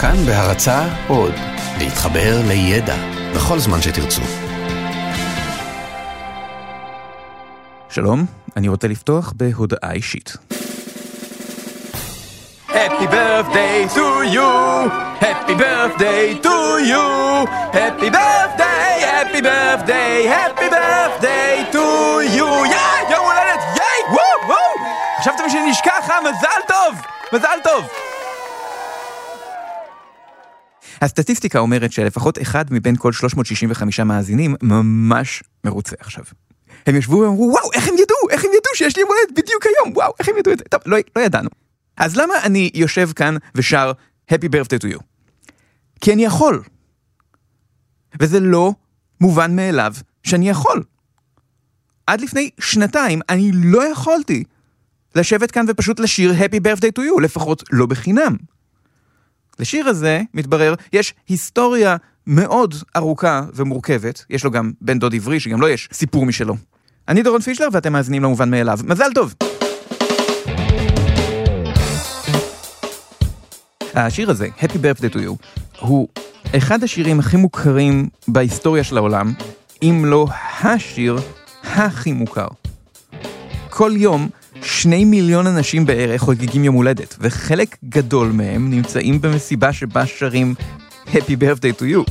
כאן בהרצה עוד, להתחבר לידע בכל זמן שתרצו. שלום, אני רוצה לפתוח בהודעה אישית. Happy birthday to you, happy birthday to you, happy birthday, happy birthday, happy birthday to you, יא, יום הולדת, ייי, וואו, וואו! חשבתם שנשכח, אה? מזל טוב! מזל טוב! הסטטיסטיקה אומרת שלפחות אחד מבין כל 365 מאזינים ממש מרוצה עכשיו. הם ישבו ואמרו, וואו, איך הם ידעו? איך הם ידעו שיש לי יום הולדת בדיוק היום? וואו, איך הם ידעו את זה? טוב, לא, לא ידענו. אז למה אני יושב כאן ושר Happy birthday to you? כי אני יכול. וזה לא מובן מאליו שאני יכול. עד לפני שנתיים אני לא יכולתי לשבת כאן ופשוט לשיר Happy birthday to you, לפחות לא בחינם. לשיר הזה, מתברר, יש היסטוריה מאוד ארוכה ומורכבת, יש לו גם בן דוד עברי שגם לו לא יש סיפור משלו. אני דורון פישלר ואתם מאזינים למובן מאליו. מזל טוב! השיר הזה, Happy Birthday to You, הוא אחד השירים הכי מוכרים בהיסטוריה של העולם, אם לא השיר הכי מוכר. כל יום שני מיליון אנשים בערך חוגגים יום הולדת, וחלק גדול מהם נמצאים במסיבה שבה שרים Happy Birthday to you.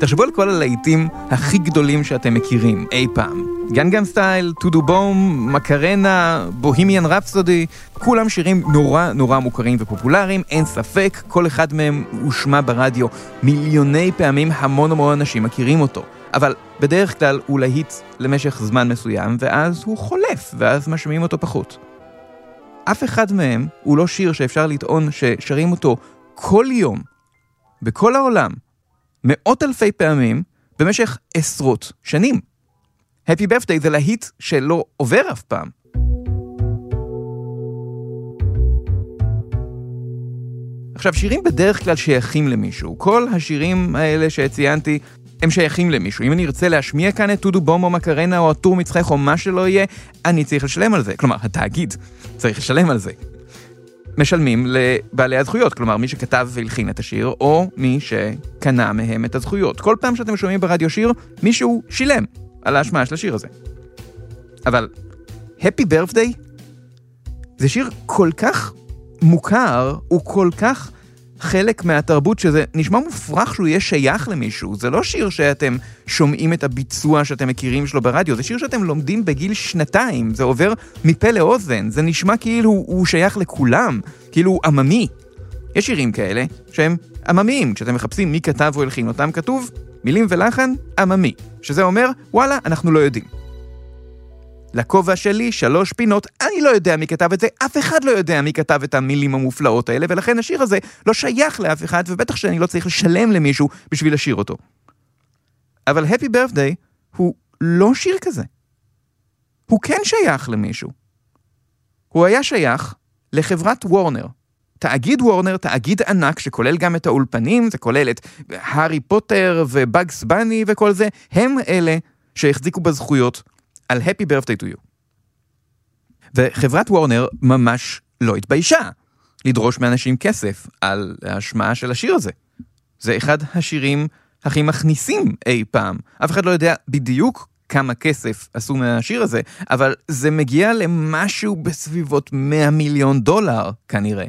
תחשבו על כל הלהיטים הכי גדולים שאתם מכירים אי פעם. גנגן סטייל, טודו בום, מקרנה, בוהימיאן רפסודי, כולם שירים נורא נורא מוכרים ופופולריים, אין ספק, כל אחד מהם הושמע ברדיו מיליוני פעמים, המון המון אנשים מכירים אותו. אבל בדרך כלל הוא להיט למשך זמן מסוים, ואז הוא חולף, ואז משמיעים אותו פחות. אף אחד מהם הוא לא שיר שאפשר לטעון ששרים אותו כל יום, בכל העולם, מאות אלפי פעמים במשך עשרות שנים. Happy Birthday זה להיט שלא עובר אף פעם. עכשיו, שירים בדרך כלל שייכים למישהו. כל השירים האלה שציינתי הם שייכים למישהו. אם אני ארצה להשמיע כאן את טודו בום או מקרנה או הטור מצחך או מה שלא יהיה, אני צריך לשלם על זה. כלומר, התאגיד צריך לשלם על זה. משלמים לבעלי הזכויות, כלומר מי שכתב והלחין את השיר, או מי שקנה מהם את הזכויות. כל פעם שאתם שומעים ברדיו שיר, מישהו שילם על ההשמעה של השיר הזה. אבל Happy Birthday זה שיר כל כך מוכר, הוא כל כך חלק מהתרבות שזה נשמע מופרך שהוא יהיה שייך למישהו. זה לא שיר שאתם שומעים את הביצוע שאתם מכירים שלו ברדיו, זה שיר שאתם לומדים בגיל שנתיים, זה עובר מפה לאוזן, זה נשמע כאילו הוא שייך לכולם, כאילו הוא עממי. יש שירים כאלה שהם עממיים, כשאתם מחפשים מי כתב או הלחין אותם, כתוב מילים ולחן עממי, שזה אומר, וואלה, אנחנו לא יודעים. לכובע שלי שלוש פינות, אני לא יודע מי כתב את זה, אף אחד לא יודע מי כתב את המילים המופלאות האלה, ולכן השיר הזה לא שייך לאף אחד, ובטח שאני לא צריך לשלם למישהו בשביל לשיר אותו. אבל Happy Birthday הוא לא שיר כזה. הוא כן שייך למישהו. הוא היה שייך לחברת וורנר. תאגיד וורנר, תאגיד ענק שכולל גם את האולפנים, זה כולל את הארי פוטר ובאגס בני וכל זה, הם אלה שהחזיקו בזכויות על Happy Birthday to you. וחברת וורנר ממש לא התביישה לדרוש מאנשים כסף על ההשמעה של השיר הזה. זה אחד השירים הכי מכניסים אי פעם. אף אחד לא יודע בדיוק כמה כסף עשו מהשיר הזה, אבל זה מגיע למשהו בסביבות 100 מיליון דולר כנראה.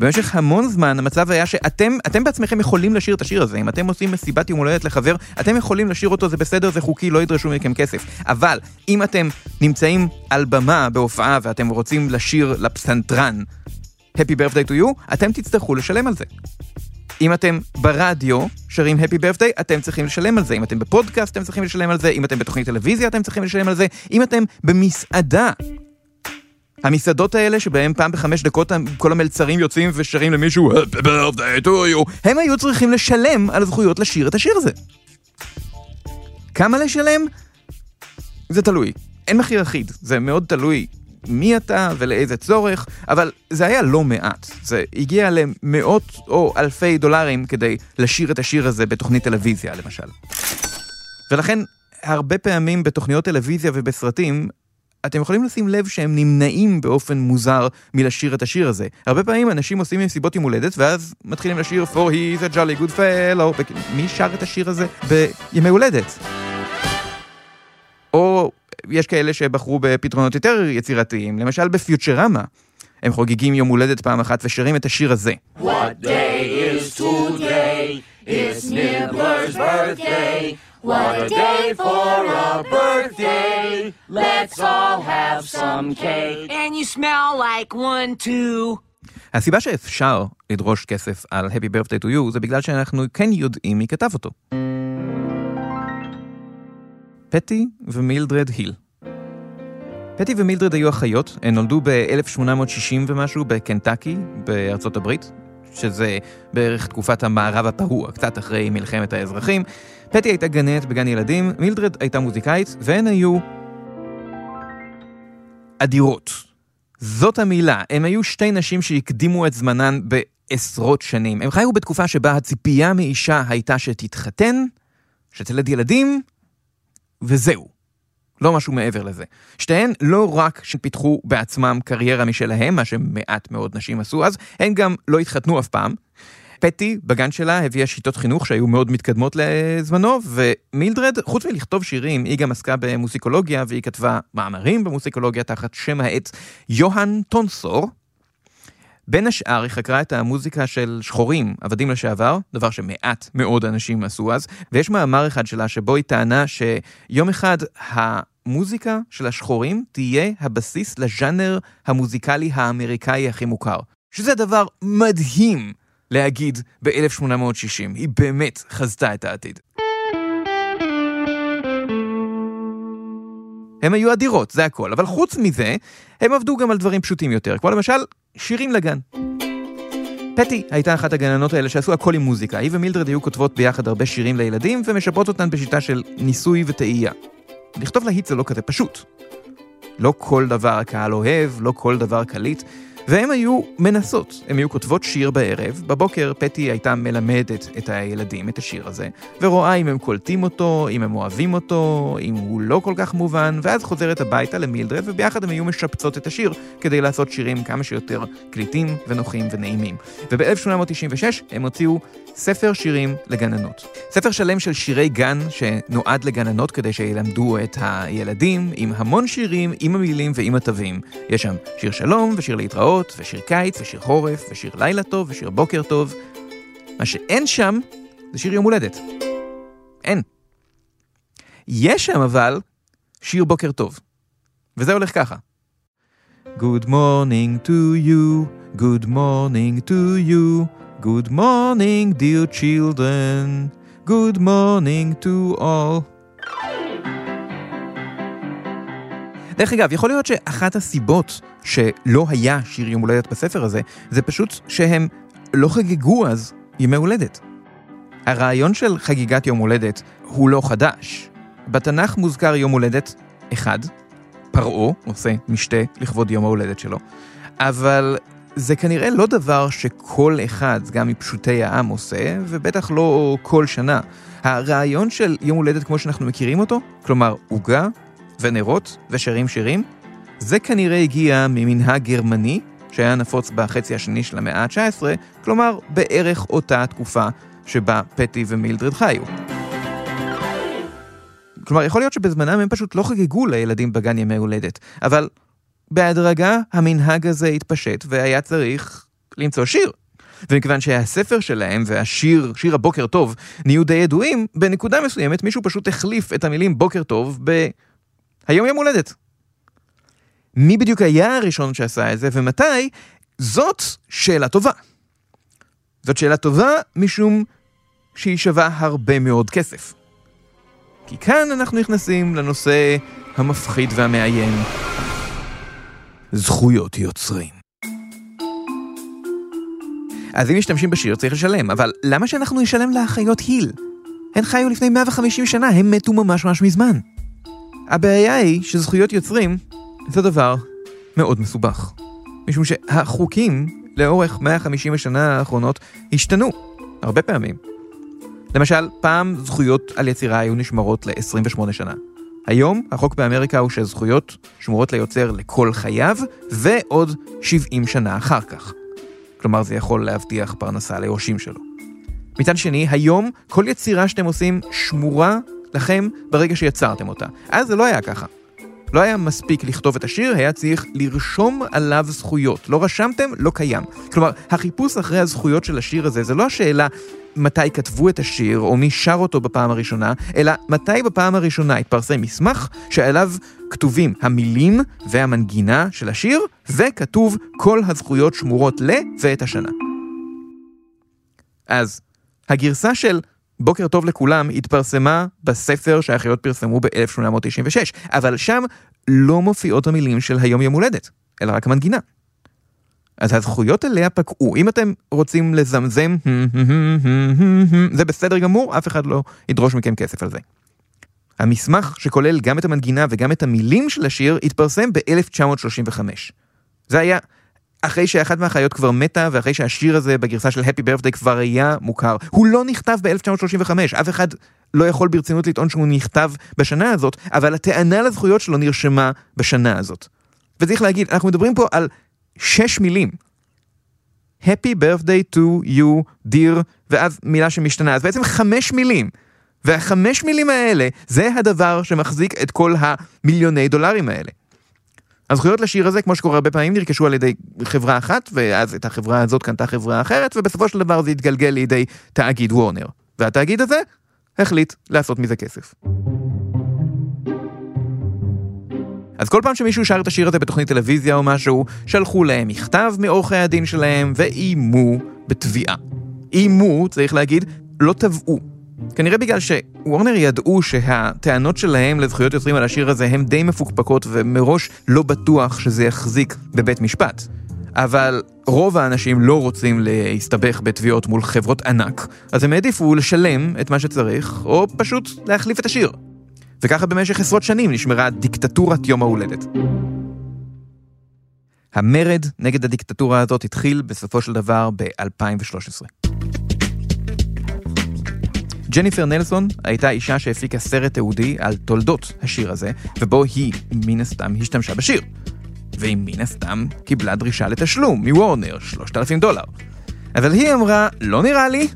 במשך המון זמן המצב היה שאתם אתם בעצמכם יכולים לשיר את השיר הזה. אם אתם עושים מסיבת יום הולדת לחבר, אתם יכולים לשיר אותו, זה בסדר, זה חוקי, לא ידרשו מכם כסף. אבל אם אתם נמצאים על במה בהופעה ואתם רוצים לשיר לפסנתרן Happy Birthday to you, אתם תצטרכו לשלם על זה. אם אתם ברדיו שרים Happy Birthday, אתם צריכים לשלם על זה. אם אתם בפודקאסט, אתם צריכים לשלם על זה. אם אתם בתוכנית טלוויזיה, אתם צריכים לשלם על זה. אם אתם במסעדה, המסעדות האלה שבהם פעם בחמש דקות כל המלצרים יוצאים ושרים למישהו Happy birthday to you הם היו צריכים לשלם על הזכויות לשיר את השיר הזה. כמה לשלם? זה תלוי. אין מחיר אחיד, זה מאוד תלוי מי אתה ולאיזה צורך, אבל זה היה לא מעט. זה הגיע למאות או אלפי דולרים כדי לשיר את השיר הזה בתוכנית טלוויזיה למשל. ולכן הרבה פעמים בתוכניות טלוויזיה ובסרטים, אתם יכולים לשים לב שהם נמנעים באופן מוזר מלשיר את השיר הזה. הרבה פעמים אנשים עושים מסיבות יום הולדת, ואז מתחילים לשיר For he's a jolly good fellow. מי שר את השיר הזה בימי הולדת? או יש כאלה שבחרו בפתרונות יותר יצירתיים, למשל בפיוטרמה. הם חוגגים יום הולדת פעם אחת ושרים את השיר הזה. What day is today? It's Nibbler's birthday. What a day for a birthday. Let's all have some cake. And you smell like one too. הסיבה שאפשר לדרוש כסף על Happy Birthday to You זה בגלל שאנחנו כן יודעים מי כתב אותו. פטי ומילדרד היל. פטי ומילדרד היו אחיות, הן נולדו ב-1860 ומשהו בקנטקי, בארצות הברית, שזה בערך תקופת המערב הפרוע, קצת אחרי מלחמת האזרחים. פטי הייתה גננת בגן ילדים, מילדרד הייתה מוזיקאית, והן היו... אדירות. זאת המילה. הן היו שתי נשים שהקדימו את זמנן בעשרות שנים. הם חיו בתקופה שבה הציפייה מאישה הייתה שתתחתן, שתלד ילדים, וזהו. לא משהו מעבר לזה. שתיהן לא רק שפיתחו בעצמם קריירה משלהם, מה שמעט מאוד נשים עשו אז, הן גם לא התחתנו אף פעם. פטי, בגן שלה, הביאה שיטות חינוך שהיו מאוד מתקדמות לזמנו, ומילדרד, חוץ מלכתוב שירים, היא גם עסקה במוסיקולוגיה, והיא כתבה מאמרים במוסיקולוגיה תחת שם העט יוהאן טונסור, בין השאר היא חקרה את המוזיקה של שחורים, עבדים לשעבר, דבר שמעט מאוד אנשים עשו אז, ויש מאמר אחד שלה שבו היא טענה שיום אחד המוזיקה של השחורים תהיה הבסיס לז'אנר המוזיקלי האמריקאי הכי מוכר. שזה דבר מדהים להגיד ב-1860, היא באמת חזתה את העתיד. הם היו אדירות, זה הכל. אבל חוץ מזה, הם עבדו גם על דברים פשוטים יותר, כמו למשל שירים לגן. פטי הייתה אחת הגננות האלה שעשו הכל עם מוזיקה. היא ומילדרד היו כותבות ביחד הרבה שירים לילדים ומשפרות אותן בשיטה של ניסוי וטעייה. לכתוב להיט זה לא כזה פשוט. לא כל דבר הקהל אוהב, לא כל דבר קליט, והן היו מנסות. הן היו כותבות שיר בערב, בבוקר פטי הייתה מלמדת את הילדים את השיר הזה, ורואה אם הם קולטים אותו, אם הם אוהבים אותו, אם הוא לא כל כך מובן, ואז חוזרת הביתה למילדרד, וביחד הם היו משפצות את השיר, כדי לעשות שירים כמה שיותר קליטים ונוחים ונעימים. וב-1896 הם הוציאו ספר שירים לגננות. ספר שלם של שירי גן שנועד לגננות כדי שילמדו את הילדים, עם המון שירים, עם המילים ועם התווים. יש שם שיר שלום ושיר להתראות, ושיר קיץ, ושיר חורף, ושיר לילה טוב, ושיר בוקר טוב. מה שאין שם זה שיר יום הולדת. אין. יש שם אבל שיר בוקר טוב. וזה הולך ככה. Good morning to you, good morning to you. Good morning, dear children. Good morning to all. דרך אגב, יכול להיות שאחת הסיבות שלא היה שיר יום הולדת בספר הזה, זה פשוט שהם לא חגגו אז ימי הולדת. הרעיון של חגיגת יום הולדת הוא לא חדש. בתנ"ך מוזכר יום הולדת אחד, פרעה עושה משתה לכבוד יום ההולדת שלו, אבל זה כנראה לא דבר שכל אחד, גם מפשוטי העם, עושה, ובטח לא כל שנה. הרעיון של יום הולדת כמו שאנחנו מכירים אותו, כלומר עוגה ונרות ושרים שירים, זה כנראה הגיע ממנהג גרמני שהיה נפוץ בחצי השני של המאה ה-19, כלומר בערך אותה תקופה שבה פטי ומילדרד חיו. כלומר, יכול להיות שבזמנם הם פשוט לא חגגו לילדים בגן ימי הולדת, אבל בהדרגה המנהג הזה התפשט והיה צריך למצוא שיר. ומכיוון שהספר שלהם והשיר, שיר הבוקר טוב, נהיו די ידועים, בנקודה מסוימת מישהו פשוט החליף את המילים בוקר טוב ב... היום יום הולדת. מי בדיוק היה הראשון שעשה את זה ומתי? זאת שאלה טובה. זאת שאלה טובה משום שהיא שווה הרבה מאוד כסף. כי כאן אנחנו נכנסים לנושא המפחיד והמאיים. זכויות יוצרים. אז אם משתמשים בשיר צריך לשלם, אבל למה שאנחנו נשלם לאחיות היל? הן חיו לפני 150 שנה, הם מתו ממש ממש מזמן. הבעיה היא שזכויות יוצרים זה דבר מאוד מסובך. משום שהחוקים לאורך 150 השנה האחרונות השתנו, הרבה פעמים. למשל, פעם זכויות על יצירה היו נשמרות ל-28 שנה. היום החוק באמריקה הוא שזכויות שמורות ליוצר לכל חייו, ועוד 70 שנה אחר כך. כלומר, זה יכול להבטיח פרנסה ליורשים שלו. מצד שני, היום כל יצירה שאתם עושים שמורה לכם ברגע שיצרתם אותה. אז זה לא היה ככה. לא היה מספיק לכתוב את השיר, היה צריך לרשום עליו זכויות. לא רשמתם, לא קיים. כלומר, החיפוש אחרי הזכויות של השיר הזה, זה לא השאלה מתי כתבו את השיר, או מי שר אותו בפעם הראשונה, אלא מתי בפעם הראשונה התפרסם מסמך שעליו כתובים המילים והמנגינה של השיר, וכתוב כל הזכויות שמורות ל ואת השנה. אז הגרסה של בוקר טוב לכולם התפרסמה בספר שהאחיות פרסמו ב-1896, אבל שם לא מופיעות המילים של היום יום הולדת, אלא רק המנגינה. אז הזכויות עליה פקעו. אם אתם רוצים לזמזם, זה בסדר גמור, אף אחד לא ידרוש מכם כסף על זה. המסמך שכולל גם את המנגינה וגם את המילים של השיר התפרסם ב-1935. זה היה אחרי שאחת מהאחיות כבר מתה, ואחרי שהשיר הזה בגרסה של Happy Birthday כבר היה מוכר. הוא לא נכתב ב-1935, אף אחד לא יכול ברצינות לטעון שהוא נכתב בשנה הזאת, אבל הטענה לזכויות שלו נרשמה בשנה הזאת. וצריך להגיד, אנחנו מדברים פה על שש מילים. Happy birthday to you, dear, ואז מילה שמשתנה, אז בעצם חמש מילים. והחמש מילים האלה, זה הדבר שמחזיק את כל המיליוני דולרים האלה. הזכויות לשיר הזה, כמו שקורה הרבה פעמים, נרכשו על ידי חברה אחת, ואז את החברה הזאת קנתה חברה אחרת, ובסופו של דבר זה התגלגל לידי תאגיד וורנר. והתאגיד הזה החליט לעשות מזה כסף. אז כל פעם שמישהו שר את השיר הזה בתוכנית טלוויזיה או משהו, שלחו להם מכתב מעורכי הדין שלהם ואיימו בתביעה. איימו, צריך להגיד, לא תבעו. כנראה בגלל שוורנר ידעו שהטענות שלהם לזכויות יוצרים על השיר הזה הן די מפוקפקות ומראש לא בטוח שזה יחזיק בבית משפט. אבל רוב האנשים לא רוצים להסתבך בתביעות מול חברות ענק, אז הם העדיפו לשלם את מה שצריך, או פשוט להחליף את השיר. וככה במשך עשרות שנים נשמרה דיקטטורת יום ההולדת. המרד נגד הדיקטטורה הזאת התחיל בסופו של דבר ב-2013. ג'ניפר נלסון הייתה אישה שהפיקה סרט תיעודי על תולדות השיר הזה, ובו היא, מן הסתם, השתמשה בשיר. והיא מן הסתם קיבלה דרישה לתשלום מוורנר, 3,000 דולר. אבל היא אמרה, לא נראה לי,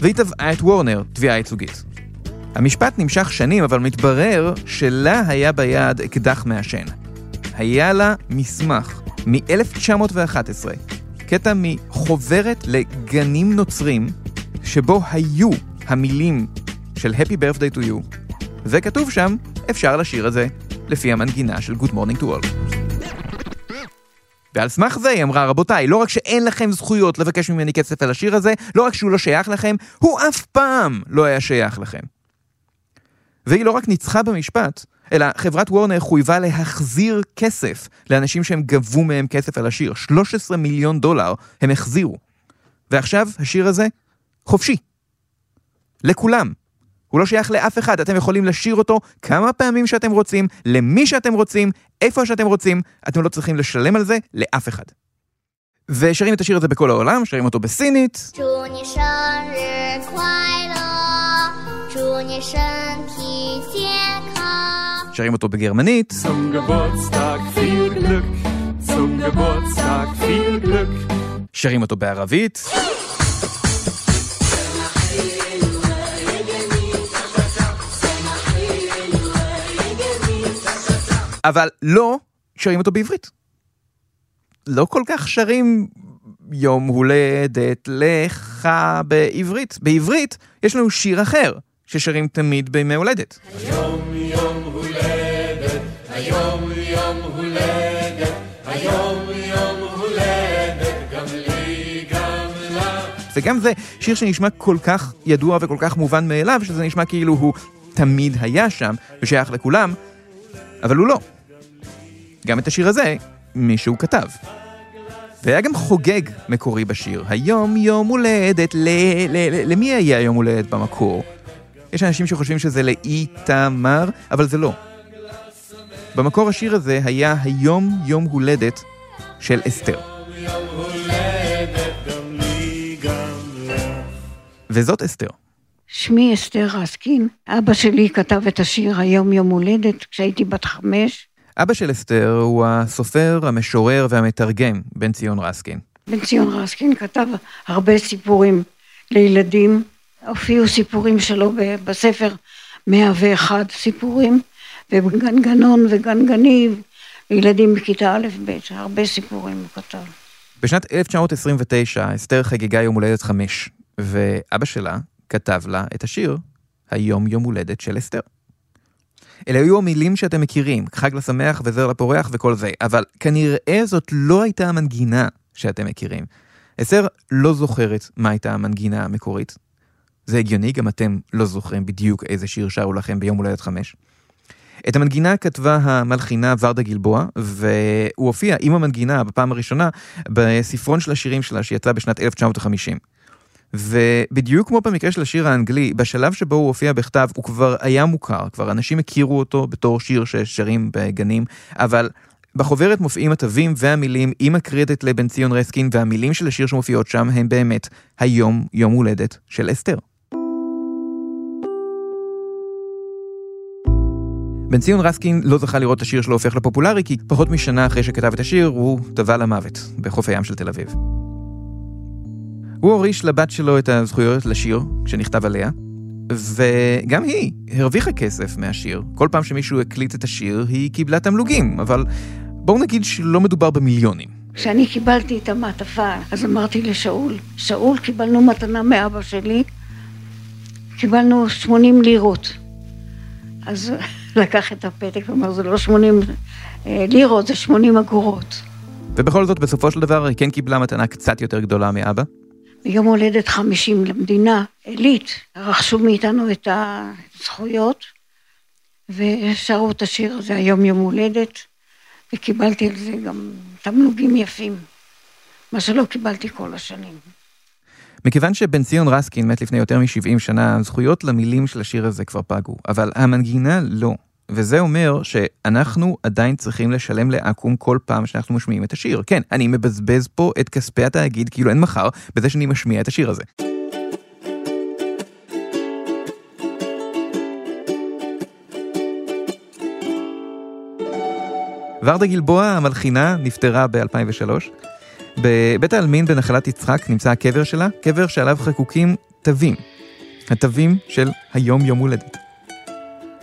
והיא תבעה את וורנר תביעה ייצוגית. המשפט נמשך שנים, אבל מתברר שלה היה ביד אקדח מעשן. היה לה מסמך מ-1911, קטע מחוברת לגנים נוצרים, שבו היו המילים של Happy Birthday to you, וכתוב שם, אפשר לשיר את זה לפי המנגינה של Good Morning to All. ועל סמך זה היא אמרה, רבותיי, לא רק שאין לכם זכויות לבקש ממני כסף על השיר הזה, לא רק שהוא לא שייך לכם, הוא אף פעם לא היה שייך לכם. והיא לא רק ניצחה במשפט, אלא חברת וורנר חויבה להחזיר כסף לאנשים שהם גבו מהם כסף על השיר. 13 מיליון דולר הם החזירו. ועכשיו השיר הזה חופשי. לכולם. הוא לא שייך לאף אחד, אתם יכולים לשיר אותו כמה פעמים שאתם רוצים, למי שאתם רוצים, איפה שאתם רוצים, אתם לא צריכים לשלם על זה לאף אחד. ושרים את השיר הזה בכל העולם, שרים אותו בסינית. שרים אותו בגרמנית. שרים אותו בערבית. אבל לא שרים אותו בעברית. לא כל כך שרים יום הולדת לך בעברית. בעברית יש לנו שיר אחר, ששרים תמיד בימי הולדת. היום יום הולדת, היום יום הולדת, היום יום הולדת, גם לי גם לך. וגם זה שיר שנשמע כל כך ידוע וכל כך מובן מאליו, שזה נשמע כאילו הוא תמיד היה שם ושייך לכולם, אבל הוא לא. גם את השיר הזה מישהו כתב. והיה גם חוגג מקורי בשיר. היום יום הולדת, ל... ל... ל... למי היה יום הולדת במקור? יש אנשים שחושבים שזה לאיתמר, אבל זה לא. במקור השיר הזה היה היום יום הולדת של אסתר. וזאת אסתר. שמי אסתר רסקין, אבא שלי כתב את השיר היום יום הולדת כשהייתי בת חמש. אבא של אסתר הוא הסופר, המשורר והמתרגם, בן ציון רסקין. בן ציון רסקין כתב הרבה סיפורים לילדים, הופיעו סיפורים שלו בספר 101 סיפורים, וגנגנון וגנגני, ילדים בכיתה א' ב', הרבה סיפורים הוא כתב. בשנת 1929 אסתר חגגה יום הולדת חמש, ואבא שלה כתב לה את השיר "היום יום הולדת של אסתר". אלה היו המילים שאתם מכירים, חג לשמח וזר לפורח וכל זה, אבל כנראה זאת לא הייתה המנגינה שאתם מכירים. אסתר לא זוכרת מה הייתה המנגינה המקורית. זה הגיוני, גם אתם לא זוכרים בדיוק איזה שיר שרו לכם ביום הולדת חמש. את המנגינה כתבה המלחינה ורדה גלבוע, והוא הופיע עם המנגינה בפעם הראשונה בספרון של השירים שלה שיצא בשנת 1950. ובדיוק כמו במקרה של השיר האנגלי, בשלב שבו הוא הופיע בכתב הוא כבר היה מוכר, כבר אנשים הכירו אותו בתור שיר ששרים בגנים, אבל בחוברת מופיעים התווים והמילים עם הקרדיט לבן ציון רסקין, והמילים של השיר שמופיעות שם הם באמת היום יום הולדת של אסתר. בן ציון רסקין לא זכה לראות את השיר שלו הופך לפופולרי, כי פחות משנה אחרי שכתב את השיר, הוא טבע למוות בחוף הים של תל אביב. הוא הוריש לבת שלו את הזכויות לשיר, שנכתב עליה, וגם היא הרוויחה כסף מהשיר. כל פעם שמישהו הקליט את השיר, היא קיבלה תמלוגים, אבל בואו נגיד שלא מדובר במיליונים. כשאני קיבלתי את המעטפה, אז אמרתי לשאול, שאול, קיבלנו מתנה מאבא שלי, קיבלנו 80 לירות. אז לקח את הפתק ואמר, זה לא 80 אה, לירות, זה 80 אגורות. ובכל זאת, בסופו של דבר, היא כן קיבלה מתנה קצת יותר גדולה מאבא. ביום הולדת 50 למדינה, עילית, רכשו מאיתנו את הזכויות, ושרו את השיר הזה, היום יום הולדת, וקיבלתי על זה גם תמלוגים יפים, מה שלא קיבלתי כל השנים. מכיוון שבן ציון רסקין מת לפני יותר מ-70 שנה, זכויות למילים של השיר הזה כבר פגו, אבל המנגינה לא. וזה אומר שאנחנו עדיין צריכים לשלם לאקו"ם כל פעם שאנחנו משמיעים את השיר. כן, אני מבזבז פה את כספי התאגיד כאילו אין מחר, בזה שאני משמיע את השיר הזה. ורדה גלבוע, המלחינה, נפטרה ב-2003. בבית העלמין בנחלת יצחק נמצא הקבר שלה, קבר שעליו חקוקים תווים. התווים של היום יום הולדת.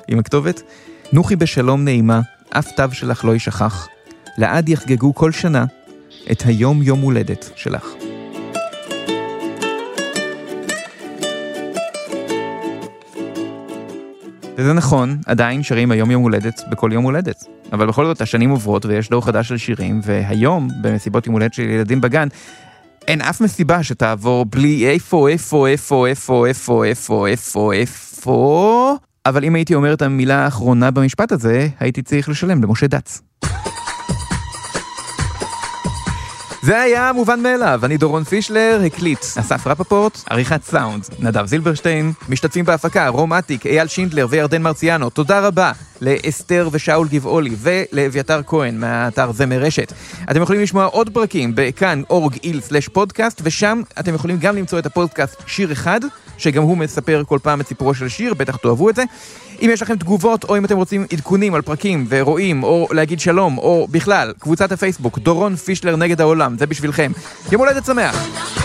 עם הכתובת, נוחי בשלום נעימה, אף תו שלך לא יישכח. לעד יחגגו כל שנה את היום יום הולדת שלך. וזה נכון, עדיין שרים היום יום הולדת בכל יום הולדת. אבל בכל זאת, השנים עוברות ויש דור חדש של שירים, והיום, במסיבות יום הולדת של ילדים בגן, אין אף מסיבה שתעבור בלי איפה, איפה, איפה, איפה, איפה, איפה, איפה, איפה... אבל אם הייתי אומר את המילה האחרונה במשפט הזה, הייתי צריך לשלם למשה דץ. זה היה מובן מאליו, אני דורון פישלר, הקליט אסף רפפורט, עריכת סאונד, נדב זילברשטיין, משתתפים בהפקה רום אטיק, אייל שינדלר וירדן מרציאנו, תודה רבה לאסתר ושאול גבעולי ולאביתר כהן מהאתר זמר רשת. אתם יכולים לשמוע עוד פרקים בכאן אורג איל סלש פודקאסט, ושם אתם יכולים גם למצוא את הפודקאסט שיר אחד, שגם הוא מספר כל פעם את סיפורו של שיר, בטח תאהבו את זה. אם יש לכם תגובות, או אם אתם רוצים עדכונים על פרקים ורואים, או להגיד שלום, או בכלל, קבוצת הפייסבוק, דורון פישלר נגד העולם, זה בשבילכם. יום הולדת שמח!